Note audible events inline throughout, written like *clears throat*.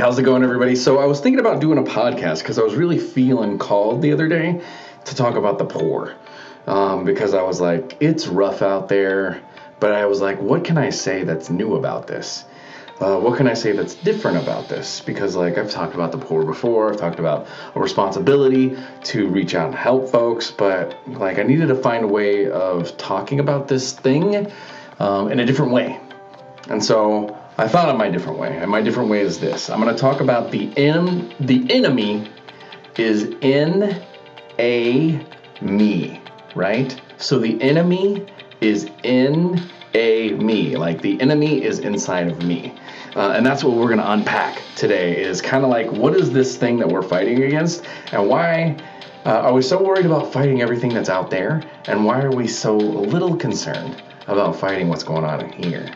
how's it going, everybody? So, I was thinking about doing a podcast because I was really feeling called the other day to talk about the poor. Um, because I was like, it's rough out there, but I was like, what can I say that's new about this? Uh, what can I say that's different about this? Because, like, I've talked about the poor before, I've talked about a responsibility to reach out and help folks, but, like, I needed to find a way of talking about this thing um, in a different way. And so I thought of my different way, and my different way is this: I'm going to talk about the en- the enemy is in a me, right? So the enemy is in a me, like the enemy is inside of me, uh, and that's what we're going to unpack today. Is kind of like what is this thing that we're fighting against, and why. Uh, are we so worried about fighting everything that's out there? And why are we so little concerned about fighting what's going on in here?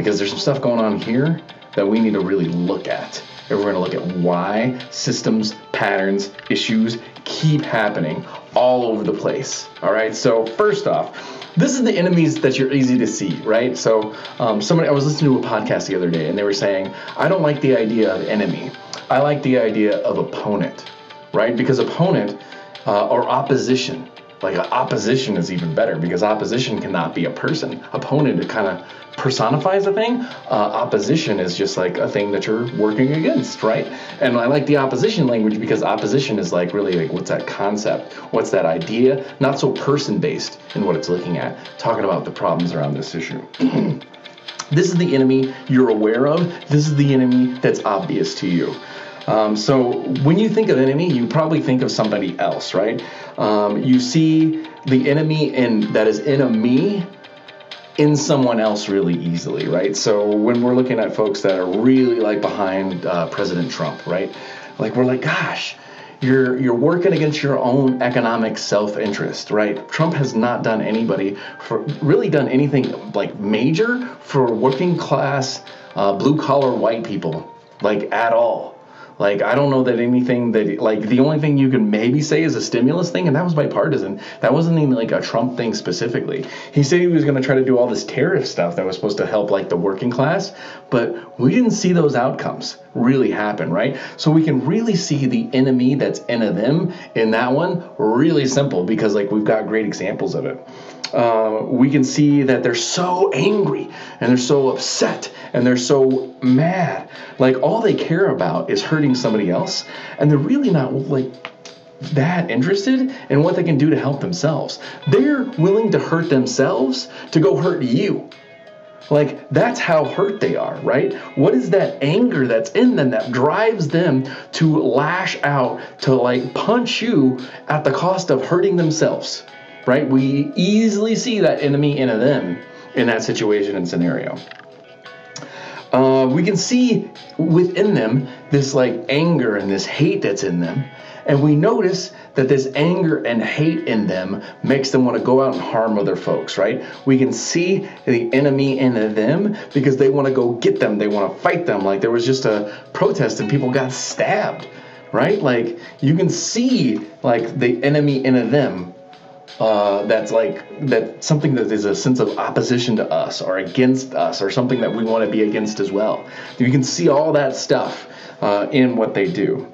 Because there's some stuff going on here that we need to really look at. And we're going to look at why systems, patterns, issues keep happening all over the place. All right. So first off, this is the enemies that you're easy to see, right? So um, somebody, I was listening to a podcast the other day, and they were saying, I don't like the idea of enemy. I like the idea of opponent, right? Because opponent uh, or opposition like opposition is even better because opposition cannot be a person opponent it kind of personifies a thing. Uh, opposition is just like a thing that you're working against right? And i like the opposition language because opposition is like really like what's that concept? What's that idea? Not so person based in what it's looking at. Talking about the problems around this issue. *clears throat* This is the enemy you're aware of. This is the enemy that's obvious to you um, so when you think of enemy, you probably think of somebody else, right? Um, you see the enemy in that is in a me in someone else really easily, right? So when we're looking at folks that are really like behind uh, President Trump, right? Like we're like, gosh, you're you're working against your own economic self-interest, right? Trump has not done anybody for really done anything like major for working class, uh, blue collar white people, like at all. Like I don't know that anything that like the only thing you can maybe say is a stimulus thing, and that was bipartisan. That wasn't even like a Trump thing specifically. He said he was going to try to do all this tariff stuff that was supposed to help like the working class, but we didn't see those outcomes really happen, right? So we can really see the enemy that's in them in that one really simple because like we've got great examples of it. Uh, we can see that they're so angry and they're so upset and they're so mad. Like all they care about is hurting somebody else, and they're really not like that interested in what they can do to help themselves. They're willing to hurt themselves to go hurt you. Like, that's how hurt they are, right? What is that anger that's in them that drives them to lash out, to like punch you at the cost of hurting themselves? right? We easily see that enemy in them in that situation and scenario. Uh, we can see within them this like anger and this hate that's in them. And we notice that this anger and hate in them makes them want to go out and harm other folks, right? We can see the enemy in them because they want to go get them. They want to fight them. Like there was just a protest and people got stabbed, right? Like you can see like the enemy in them uh, that's like that something that is a sense of opposition to us or against us or something that we want to be against as well. You can see all that stuff uh, in what they do.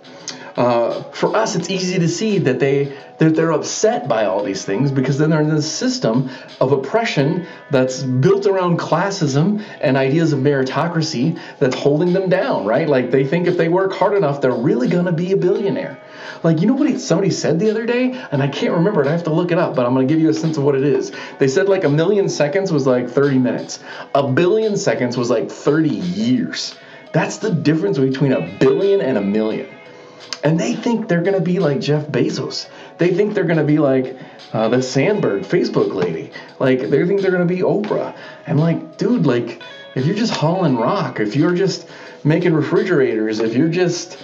Uh, for us, it's easy to see that they that they're upset by all these things because then they're in this system of oppression that's built around classism and ideas of meritocracy that's holding them down, right? Like they think if they work hard enough, they're really gonna be a billionaire. Like you know what somebody said the other day, and I can't remember it. I have to look it up, but I'm gonna give you a sense of what it is. They said like a million seconds was like 30 minutes. A billion seconds was like 30 years. That's the difference between a billion and a million. And they think they're going to be like Jeff Bezos. They think they're going to be like uh, the Sandberg Facebook lady. Like, they think they're going to be Oprah. I'm like, dude, like, if you're just hauling rock, if you're just making refrigerators, if you're just,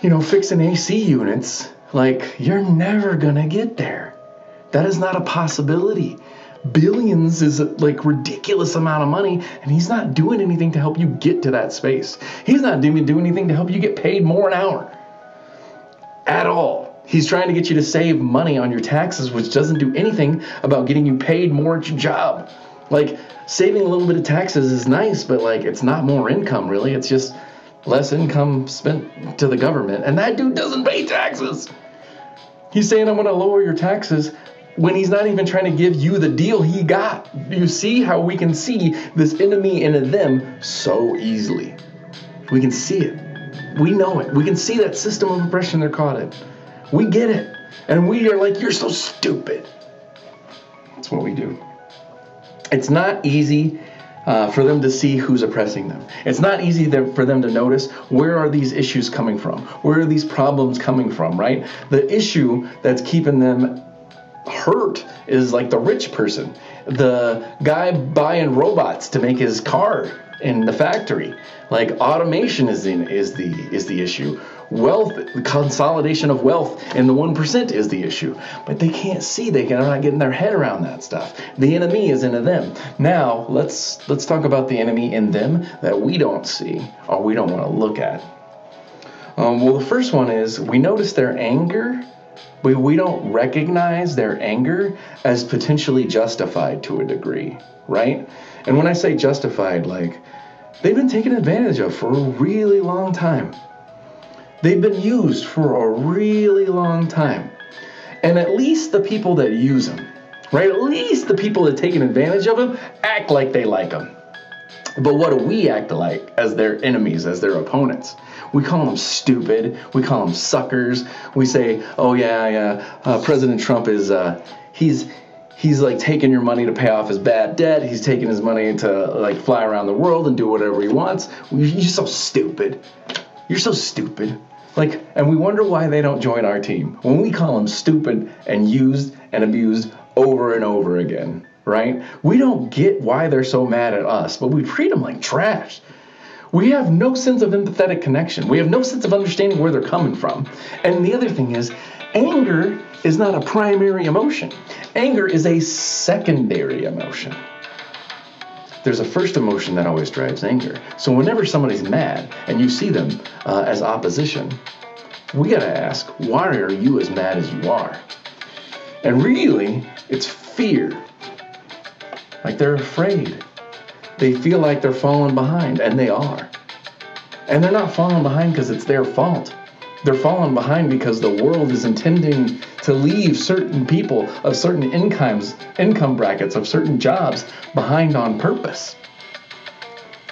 you know, fixing AC units, like, you're never going to get there. That is not a possibility billions is like ridiculous amount of money and he's not doing anything to help you get to that space he's not doing, doing anything to help you get paid more an hour at all he's trying to get you to save money on your taxes which doesn't do anything about getting you paid more at your job Like saving a little bit of taxes is nice, but like it's not more income really. It's just less income spent to the government. And that dude doesn't pay taxes. He's saying I'm going to lower your taxes when he's not even trying to give you the deal he got. You see how we can see this enemy in them so easily. We can see it. We know it. We can see that system of oppression they're caught in. We get it. And we are like, you're so stupid. That's what we do. It's not easy uh, for them to see who's oppressing them. It's not easy for them to notice where are these issues coming from? Where are these problems coming from, right? The issue that's keeping them hurt is like the rich person, the guy buying robots to make his car in the factory. Like automation is in, is the is the issue. Wealth, the consolidation of wealth in the one percent is the issue. But they can't see. They are not getting their head around that stuff. The enemy is into them. Now let's let's talk about the enemy in them that we don't see or we don't want to look at. Um, well, the first one is we notice their anger but we don't recognize their anger as potentially justified to a degree, right? And when I say justified, like they've been taken advantage of for a really long time. They've been used for a really long time. And at least the people that use them, right? At least the people that taken advantage of them act like they like them. But what do we act like as their enemies, as their opponents? We call them stupid. We call them suckers. We say, "Oh yeah, yeah, uh, President Trump is uh, he's he's like taking your money to pay off his bad debt. He's taking his money to like fly around the world and do whatever he wants. You're so stupid. You're so stupid." Like, and we wonder why they don't join our team when we call them stupid and used and abused over and over again, right? We don't get why they're so mad at us, but we treat them like trash we have no sense of empathetic connection. We have no sense of understanding where they're coming from. And the other thing is, anger is not a primary emotion, anger is a secondary emotion. There's a first emotion that always drives anger. So whenever somebody's mad and you see them uh, as opposition, we got to ask, why are you as mad as you are? And really, it's fear. Like they're afraid they feel like they're falling behind, and they are. And they're not falling behind because it's their fault. They're falling behind because the world is intending to leave certain people of certain incomes, income brackets, of certain jobs behind on purpose.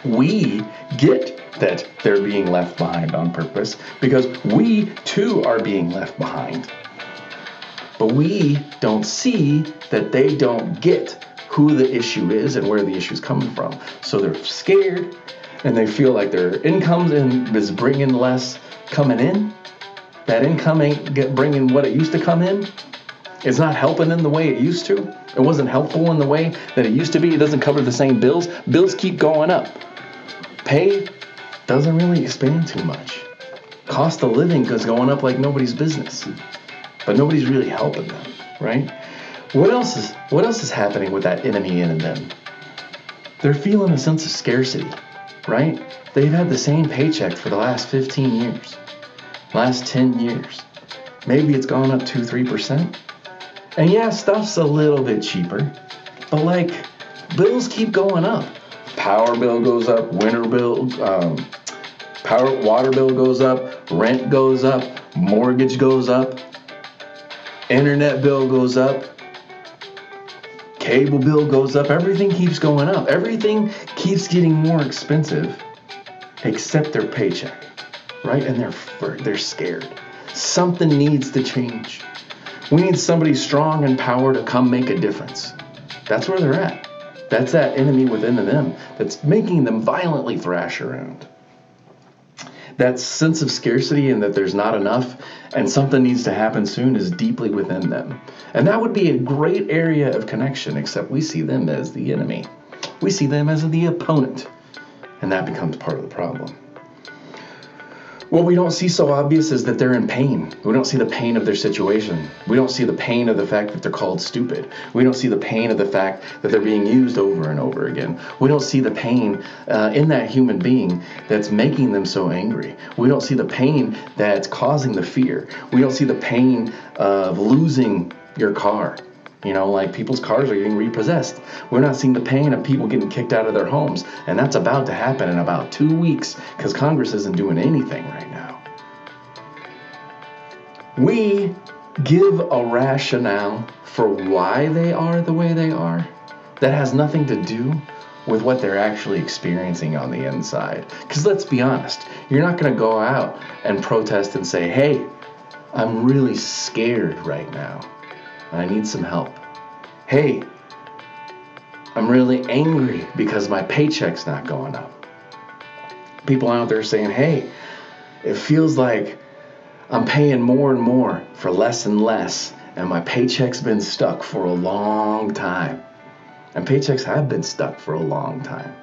We get that they're being left behind on purpose because we too are being left behind. But we don't see that they don't get who the issue is and where the issue is coming from. So they're scared and they feel like their income is bringing less coming in. That income ain't get bringing what it used to come in. It's not helping in the way it used to. It wasn't helpful in the way that it used to be. It doesn't cover the same bills. Bills keep going up. Pay doesn't really expand too much. Cost of living is going up like nobody's business. But nobody's really helping them, right? What else is what else is happening with that enemy in them? They're feeling a sense of scarcity, right? They've had the same paycheck for the last 15 years, last 10 years. Maybe it's gone up 2 3%. And yeah, stuff's a little bit cheaper, but like bills keep going up. Power bill goes up, winter bill, um, power water bill goes up, rent goes up, mortgage goes up, internet bill goes up, cable bill goes up, everything keeps going up. Everything keeps getting more expensive except their paycheck. Right? And they're they're scared. Something needs to change. We need somebody strong and power to come make a difference. That's where they're at. That's that enemy within them that's making them violently thrash around that sense of scarcity and that there's not enough and something needs to happen soon is deeply within them. And that would be a great area of connection, except we see them as the enemy. We see them as the opponent. And that becomes part of the problem. What we don't see so obvious is that they're in pain. We don't see the pain of their situation. We don't see the pain of the fact that they're called stupid. We don't see the pain of the fact that they're being used over and over again. We don't see the pain uh, in that human being that's making them so angry. We don't see the pain that's causing the fear. We don't see the pain of losing your car You know, like people's cars are getting repossessed. We're not seeing the pain of people getting kicked out of their homes. And that's about to happen in about two weeks because Congress isn't doing anything right now. We give a rationale for why they are the way they are that has nothing to do with what they're actually experiencing on the inside. Because let's be honest, you're not going to go out and protest and say, hey, I'm really scared right now. I need some help. Hey, I'm really angry because my paycheck's not going up. People out there saying, hey, it feels like I'm paying more and more for less and less, and my paycheck's been stuck for a long time. And paychecks have been stuck for a long time.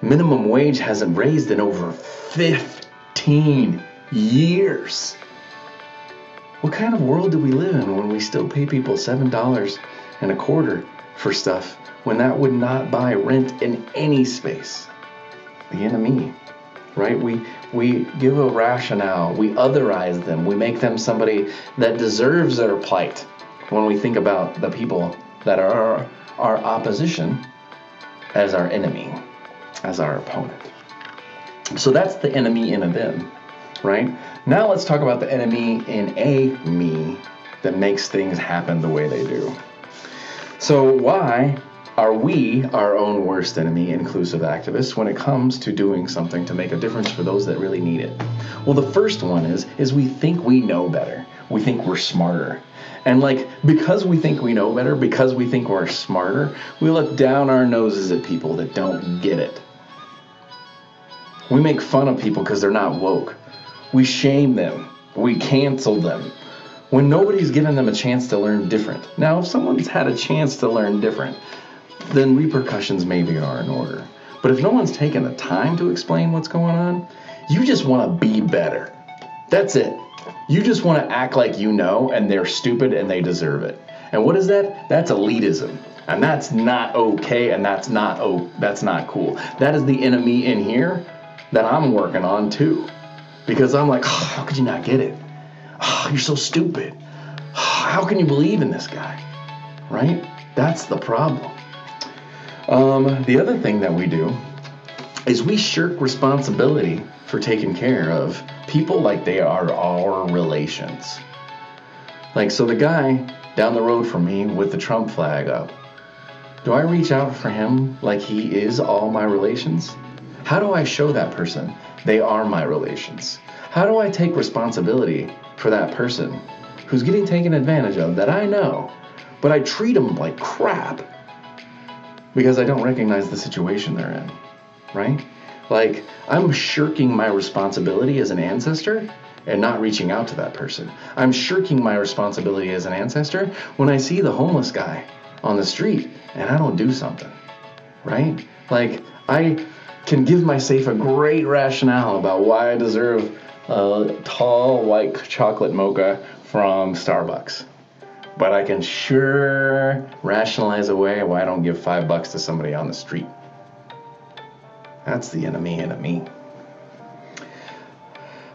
Minimum wage hasn't raised in over 15 years. What kind of world do we live in when we still pay people $7 and a quarter for stuff when that would not buy rent in any space? The enemy, right? We we give a rationale, we otherize them, we make them somebody that deserves their plight when we think about the people that are our opposition as our enemy, as our opponent. So that's the enemy in a them, right? Now let's talk about the enemy in a me that makes things happen the way they do. So, why are we our own worst enemy, inclusive activists, when it comes to doing something to make a difference for those that really need it? Well, the first one is is we think we know better. We think we're smarter. And like because we think we know better, because we think we're smarter, we look down our noses at people that don't get it. We make fun of people because they're not woke. We shame them. We cancel them when nobody's given them a chance to learn different. Now, if someone's had a chance to learn different, then repercussions maybe are in order. But if no one's taken the time to explain what's going on, you just want to be better. That's it. You just want to act like you know and they're stupid and they deserve it. And what is that? That's elitism. And that's not okay and that's not oh that's not cool. That is the enemy in here that I'm working on too. Because I'm like, oh, how could you not get it? Oh, you're so stupid. Oh, how can you believe in this guy? Right? That's the problem. Um, the other thing that we do is we shirk responsibility for taking care of people like they are our relations. Like, so the guy down the road from me with the Trump flag up, do I reach out for him like he is all my relations? How do I show that person they are my relations? How do I take responsibility for that person who's getting taken advantage of that I know, but I treat them like crap because I don't recognize the situation they're in, right? Like, I'm shirking my responsibility as an ancestor and not reaching out to that person. I'm shirking my responsibility as an ancestor when I see the homeless guy on the street and I don't do something, right? Like, I can give myself a great rationale about why I deserve a tall white chocolate mocha from Starbucks but I can sure rationalize away why I don't give five bucks to somebody on the street. That's the enemy me.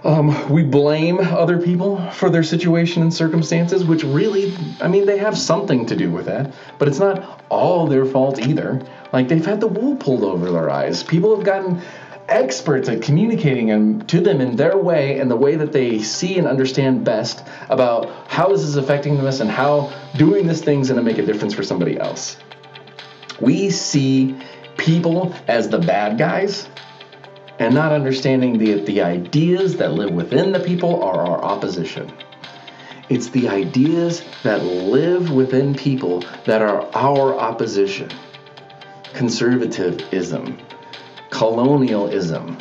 Um, we blame other people for their situation and circumstances, which really, I mean, they have something to do with that, but it's not all their fault either. Like, they've had the wool pulled over their eyes. People have gotten experts at communicating to them in their way and the way that they see and understand best about how this is affecting them and how doing this thing is going to make a difference for somebody else. We see people as the bad guys and not understanding that the ideas that live within the people are our opposition. It's the ideas that live within people that are our opposition. Conservatism, colonialism,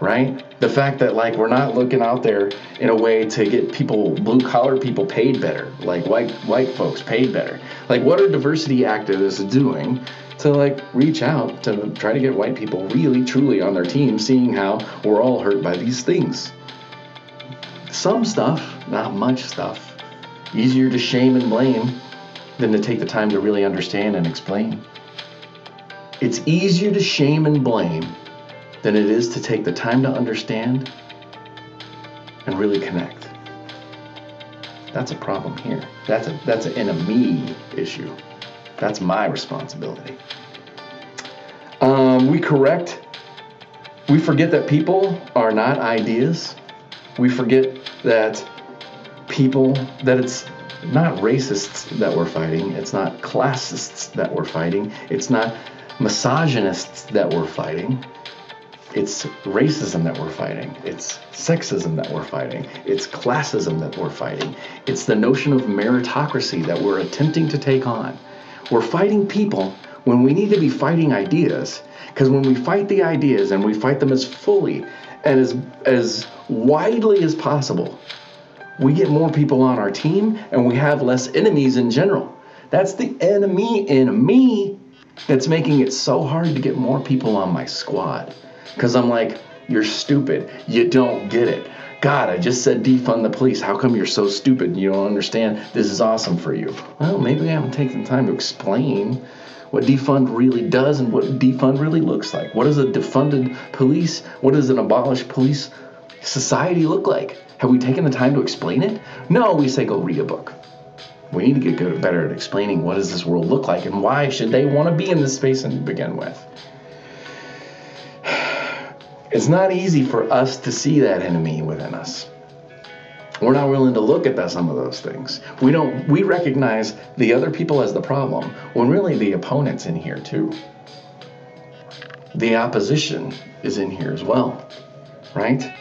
right? The fact that like we're not looking out there in a way to get people, blue collar people paid better, like white white folks paid better. Like what are diversity activists doing to like reach out to try to get white people really truly on their team, seeing how we're all hurt by these things. Some stuff, not much stuff. Easier to shame and blame than to take the time to really understand and explain. It's easier to shame and blame than it is to take the time to understand and really connect. That's a problem here. That's a that's an enemy issue. That's my responsibility. Um, we correct. We forget that people are not ideas. We forget that people that it's not racists that we're fighting. It's not classists that we're fighting. It's not misogynists that we're fighting. It's racism that we're fighting. It's sexism that we're fighting. It's classism that we're fighting. It's the notion of meritocracy that we're attempting to take on. We're fighting people when we need to be fighting ideas. Because when we fight the ideas and we fight them as fully and as, as widely as possible, we get more people on our team and we have less enemies in general. That's the enemy in me that's making it so hard to get more people on my squad. Because I'm like, you're stupid. You don't get it. God, I just said defund the police. How come you're so stupid? You don't understand. This is awesome for you. Well, maybe I haven't taken the time to explain what defund really does and what defund really looks like. What does a defunded police, what does an abolished police society look like? Have we taken the time to explain it? No, we say go read a book. We need to get good, better at explaining what does this world look like and why should they want to be in this space and begin with. It's not easy for us to see that enemy within us. We're not willing to look at that, some of those things. We don't we recognize the other people as the problem when really the opponent's in here too. The opposition is in here as well. Right?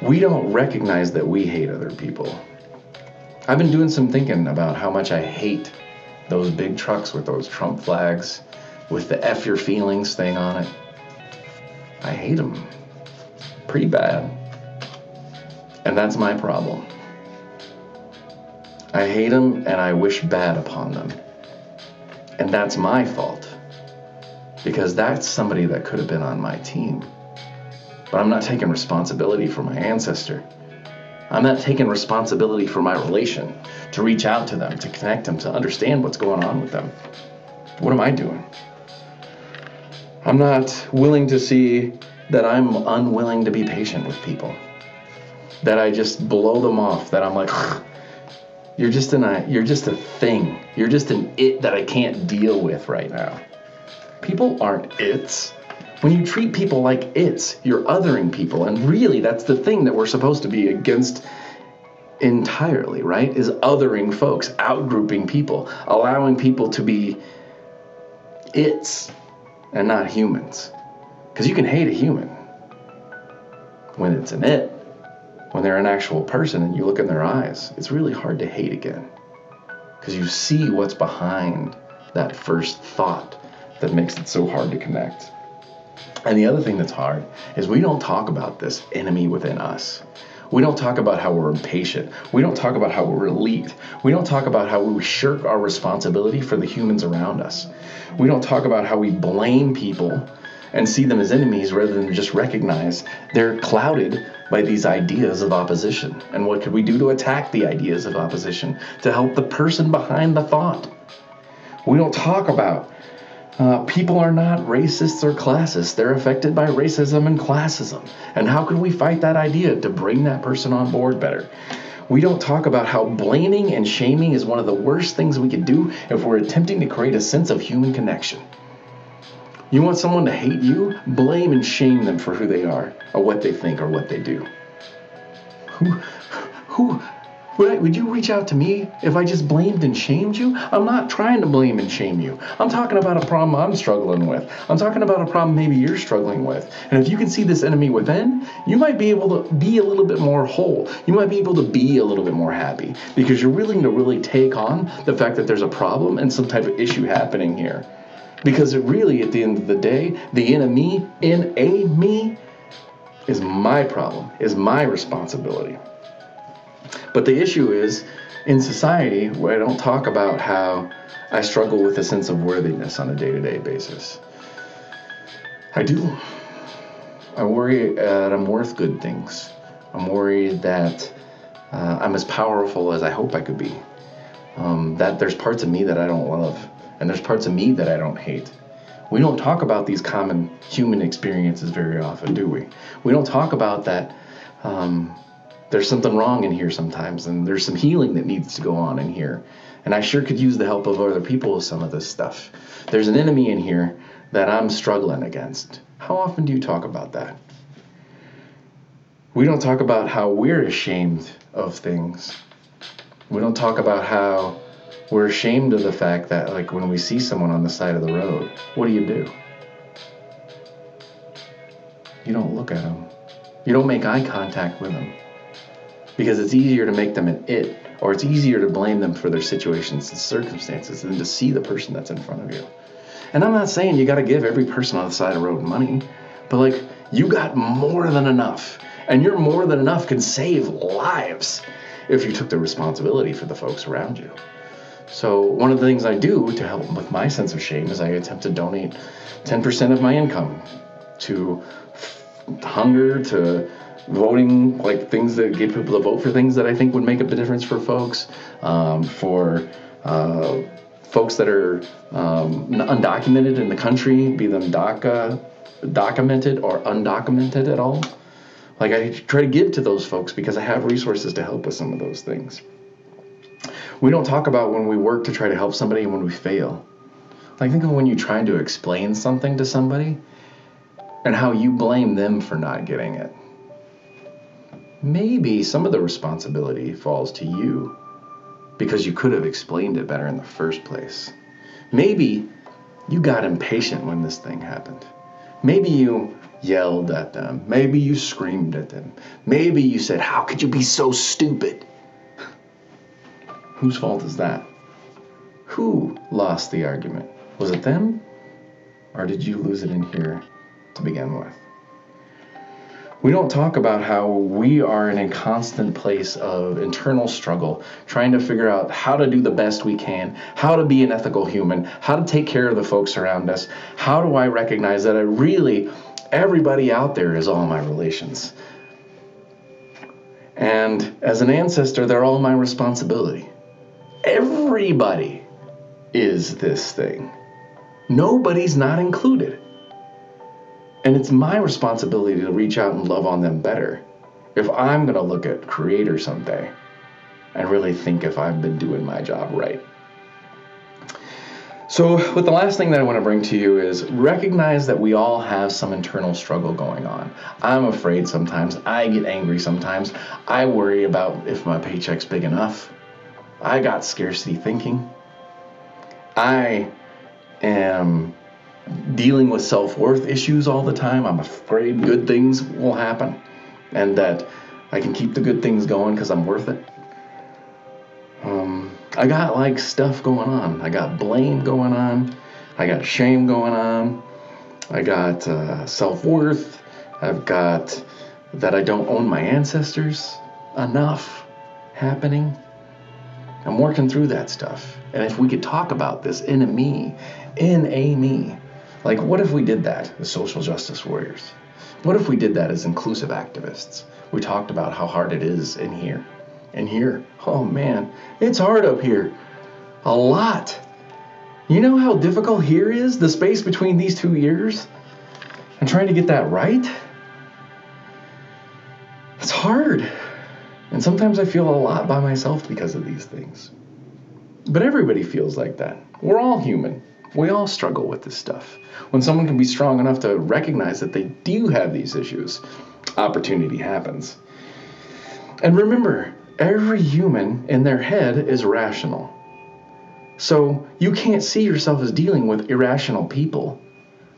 We don't recognize that we hate other people. I've been doing some thinking about how much I hate those big trucks with those Trump flags with the F your feelings thing on it. I hate them pretty bad. And that's my problem. I hate them and I wish bad upon them. And that's my fault. Because that's somebody that could have been on my team. But I'm not taking responsibility for my ancestor. I'm not taking responsibility for my relation to reach out to them, to connect them, to understand what's going on with them. What am I doing? I'm not willing to see that I'm unwilling to be patient with people. That I just blow them off, that I'm like, you're just an you're just a thing. You're just an it that I can't deal with right now. People aren't its. When you treat people like it's, you're othering people. And really that's the thing that we're supposed to be against entirely, right? Is othering folks, outgrouping people, allowing people to be its and not humans. Because you can hate a human when it's an it. When they're an actual person and you look in their eyes, it's really hard to hate again. Because you see what's behind that first thought that makes it so hard to connect. And the other thing that's hard is we don't talk about this enemy within us. We don't talk about how we're impatient. We don't talk about how we're elite. We don't talk about how we shirk our responsibility for the humans around us. We don't talk about how we blame people and see them as enemies rather than just recognize they're clouded by these ideas of opposition. And what could we do to attack the ideas of opposition to help the person behind the thought? We don't talk about uh, people are not racists or classists. They're affected by racism and classism. And how can we fight that idea to bring that person on board better? We don't talk about how blaming and shaming is one of the worst things we could do if we're attempting to create a sense of human connection. You want someone to hate you? Blame and shame them for who they are, or what they think, or what they do. Who, who, would, I, would you reach out to me if I just blamed and shamed you? I'm not trying to blame and shame you. I'm talking about a problem I'm struggling with. I'm talking about a problem maybe you're struggling with. And if you can see this enemy within, you might be able to be a little bit more whole. You might be able to be a little bit more happy because you're willing to really take on the fact that there's a problem and some type of issue happening here. Because it really, at the end of the day, the enemy in a me is my problem, is my responsibility. But the issue is, in society, where I don't talk about how I struggle with a sense of worthiness on a day to day basis. I do. I worry that I'm worth good things. I'm worried that uh, I'm as powerful as I hope I could be. Um, that there's parts of me that I don't love and there's parts of me that I don't hate. We don't talk about these common human experiences very often, do we? We don't talk about that. Um, there's something wrong in here sometimes, and there's some healing that needs to go on in here. And I sure could use the help of other people with some of this stuff. There's an enemy in here that I'm struggling against. How often do you talk about that? We don't talk about how we're ashamed of things. We don't talk about how we're ashamed of the fact that, like, when we see someone on the side of the road, what do you do? You don't look at them. You don't make eye contact with them. Because it's easier to make them an it, or it's easier to blame them for their situations and circumstances than to see the person that's in front of you. And I'm not saying you got to give every person on the side of the road money, but like, you got more than enough. And your more than enough can save lives if you took the responsibility for the folks around you. So, one of the things I do to help with my sense of shame is I attempt to donate 10% of my income to hunger, to voting, like things that get people to vote for things that I think would make a difference for folks, um, for uh, folks that are um, undocumented in the country, be them DACA, documented or undocumented at all. Like I try to give to those folks because I have resources to help with some of those things. We don't talk about when we work to try to help somebody and when we fail. Like think of when you're trying to explain something to somebody and how you blame them for not getting it. Maybe some of the responsibility falls to you because you could have explained it better in the first place. Maybe you got impatient when this thing happened. Maybe you yelled at them. Maybe you screamed at them. Maybe you said, How could you be so stupid? Whose fault is that? Who lost the argument? Was it them? Or did you lose it in here to begin with? We don't talk about how we are in a constant place of internal struggle, trying to figure out how to do the best we can, how to be an ethical human, how to take care of the folks around us. How do I recognize that I really everybody out there is all my relations. And as an ancestor, they're all my responsibility. Everybody is this thing. Nobody's not included. And it's my responsibility to reach out and love on them better. If I'm going to look at Creator someday and really think if I've been doing my job right. So, what the last thing that I want to bring to you is recognize that we all have some internal struggle going on. I'm afraid sometimes. I get angry sometimes. I worry about if my paycheck's big enough. I got scarcity thinking. I am dealing with self worth issues all the time. I'm afraid good things will happen and that I can keep the good things going because I'm worth it. Um, I got like stuff going on. I got blame going on. I got shame going on. I got uh, self worth. I've got that I don't own my ancestors enough happening. I'm working through that stuff. And if we could talk about this in a me, in a me, like what if we did that as social justice warriors? What if we did that as inclusive activists? We talked about how hard it is in here and here. Oh man, it's hard up here. A lot. You know how difficult here is, the space between these two years? And trying to get that right? It's hard. And sometimes I feel a lot by myself because of these things. But everybody feels like that. We're all human. We all struggle with this stuff. When someone can be strong enough to recognize that they do have these issues, opportunity happens. And remember, every human in their head is rational. So you can't see yourself as dealing with irrational people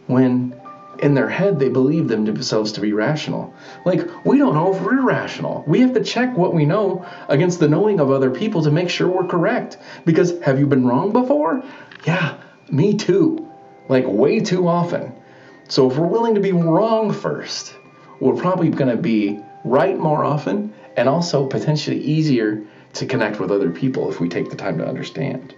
when in their head they believe themselves to be rational. Like, we don't know if we're rational. We have to check what we know against the knowing of other people to make sure we're correct. Because have you been wrong before? Yeah, me too. Like, way too often. So if we're willing to be wrong first, we're probably going to be right more often and also potentially easier to connect with other people if we take the time to understand.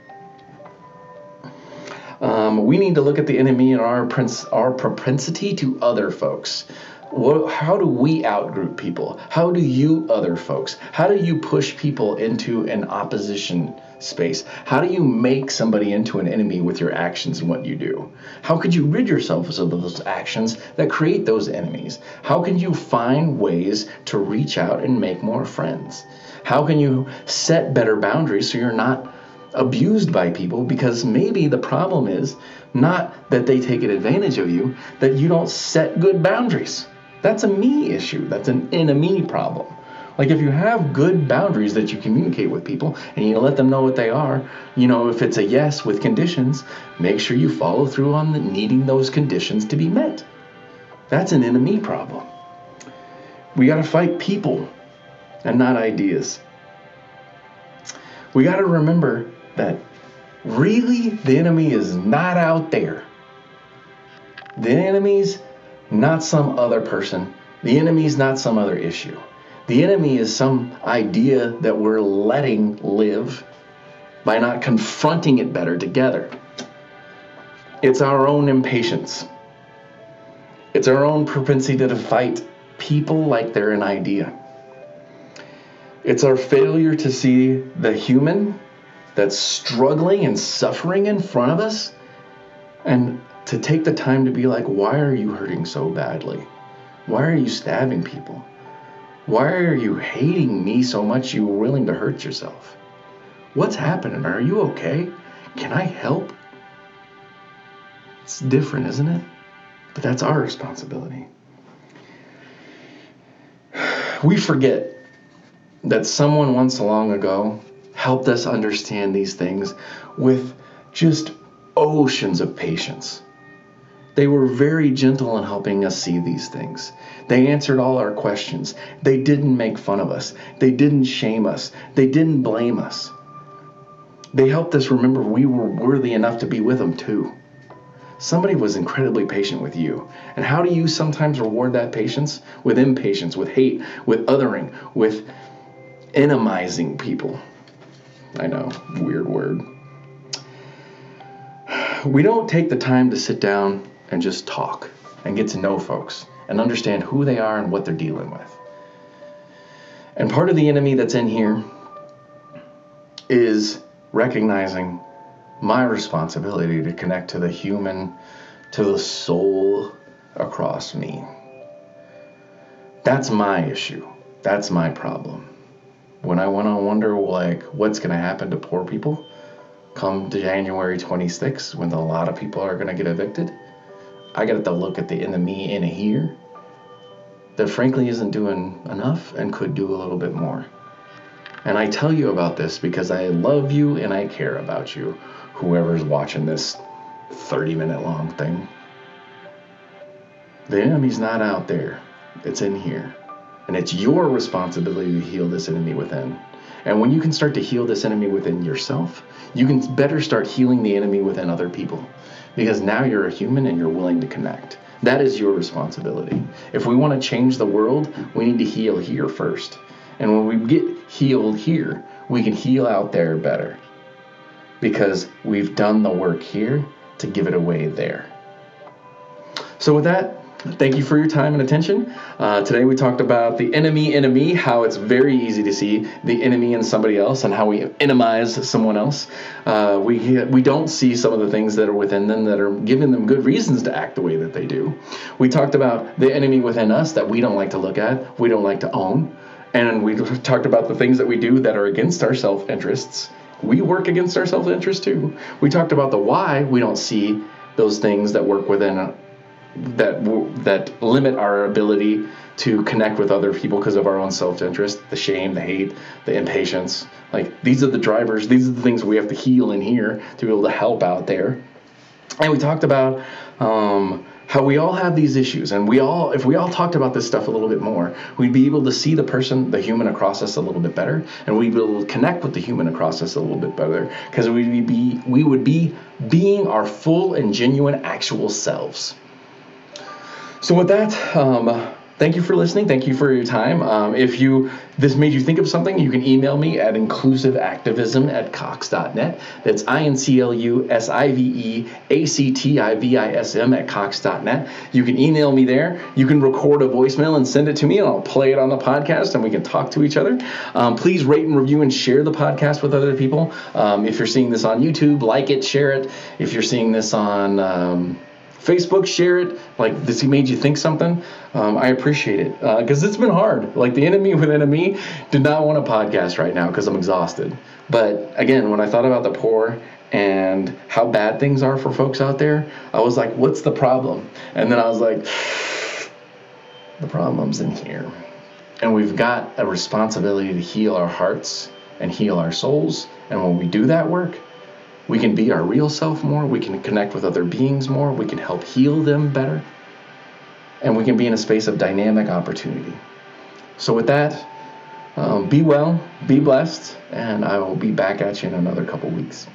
Um, we need to look at the enemy and our, prince, our propensity to other folks. what, how do we outgroup people? How do you other folks? How do you push people into an opposition space? How do you make somebody into an enemy with your actions and what you do? How could you rid yourself of those actions that create those enemies? How can you find ways to reach out and make more friends? How can you set better boundaries so you're not abused by people because maybe the problem is not that they take advantage of you, that you don't set good boundaries. That's a me issue. That's an in a me problem. Like if you have good boundaries that you communicate with people and you let them know what they are, you know, if it's a yes with conditions, make sure you follow through on the, needing those conditions to be met. That's an enemy problem. We got to fight people and not ideas. We got to remember that really the enemy is not out there. The enemy's not some other person. The enemy's not some other issue. The enemy is some idea that we're letting live by not confronting it better together. It's our own impatience. It's our own propensity to fight people like they're an idea. It's our failure to see the human that's struggling and suffering in front of us and to take the time to be like, why are you hurting so badly? Why are you stabbing people? Why are you hating me so much you were willing to hurt yourself? What's happening? Are you okay? Can I help? It's different, isn't it? But that's our responsibility. *sighs* We forget that someone once long ago helped us understand these things with just oceans of patience. They were very gentle in helping us see these things. They answered all our questions. They didn't make fun of us. They didn't shame us. They didn't blame us. They helped us remember we were worthy enough to be with them too. Somebody was incredibly patient with you. And how do you sometimes reward that patience? With impatience, with hate, with othering, with enemizing people. I know, weird word. *sighs* We don't take the time to sit down and just talk and get to know folks and understand who they are and what they're dealing with. And part of the enemy that's in here is recognizing my responsibility to connect to the human, to the soul across me. That's my issue. That's my problem. When I want to wonder, like, what's going to happen to poor people come January 26th when a lot of people are going to get evicted, I got to look at the in the me in here that frankly isn't doing enough and could do a little bit more. And I tell you about this because I love you and I care about you, whoever's watching this 30 minute long thing. The enemy's not out there, it's in here. And it's your responsibility to heal this enemy within. And when you can start to heal this enemy within yourself, you can better start healing the enemy within other people because now you're a human and you're willing to connect. That is your responsibility. If we want to change the world, we need to heal here first. And when we get healed here, we can heal out there better because we've done the work here to give it away there. So, with that, Thank you for your time and attention. Uh, today we talked about the enemy enemy, how it's very easy to see the enemy in somebody else, and how we enemize someone else. Uh, we we don't see some of the things that are within them that are giving them good reasons to act the way that they do. We talked about the enemy within us that we don't like to look at, we don't like to own, and we talked about the things that we do that are against our self interests. We work against our self interest too. We talked about the why we don't see those things that work within that that limit our ability to connect with other people because of our own self-interest the shame the hate the impatience. Like these are the drivers these are the things we have to heal in here to be able to help out there. And we talked about um, how we all have these issues and we all if we all talked about this stuff a little bit more we'd be able to see the person the human across us a little bit better and we'd be able to connect with the human across us a little bit better because we'd be we would be being our full and genuine actual selves so with that, um, thank you for listening. Thank you for your time. Um, if you this made you think of something, you can email me at inclusiveactivism at cox.net. That's I N C L U S I V E A C T I V I S M at cox.net. You can email me there. You can record a voicemail and send it to me, and I'll play it on the podcast and we can talk to each other. Um, please rate and review and share the podcast with other people. Um, if you're seeing this on YouTube, like it, share it. If you're seeing this on um, Facebook, share it. Like this made you think something. Um, I appreciate it because uh, it's been hard. Like the enemy within me did not want a podcast right now because I'm exhausted. But again, when I thought about the poor and how bad things are for folks out there, I was like, what's the problem? And then I was like, the problem's in here. And we've got a responsibility to heal our hearts and heal our souls. And when we do that work, we can be our real self more. We can connect with other beings more. We can help heal them better. And we can be in a space of dynamic opportunity. So, with that, um, be well, be blessed, and I will be back at you in another couple weeks.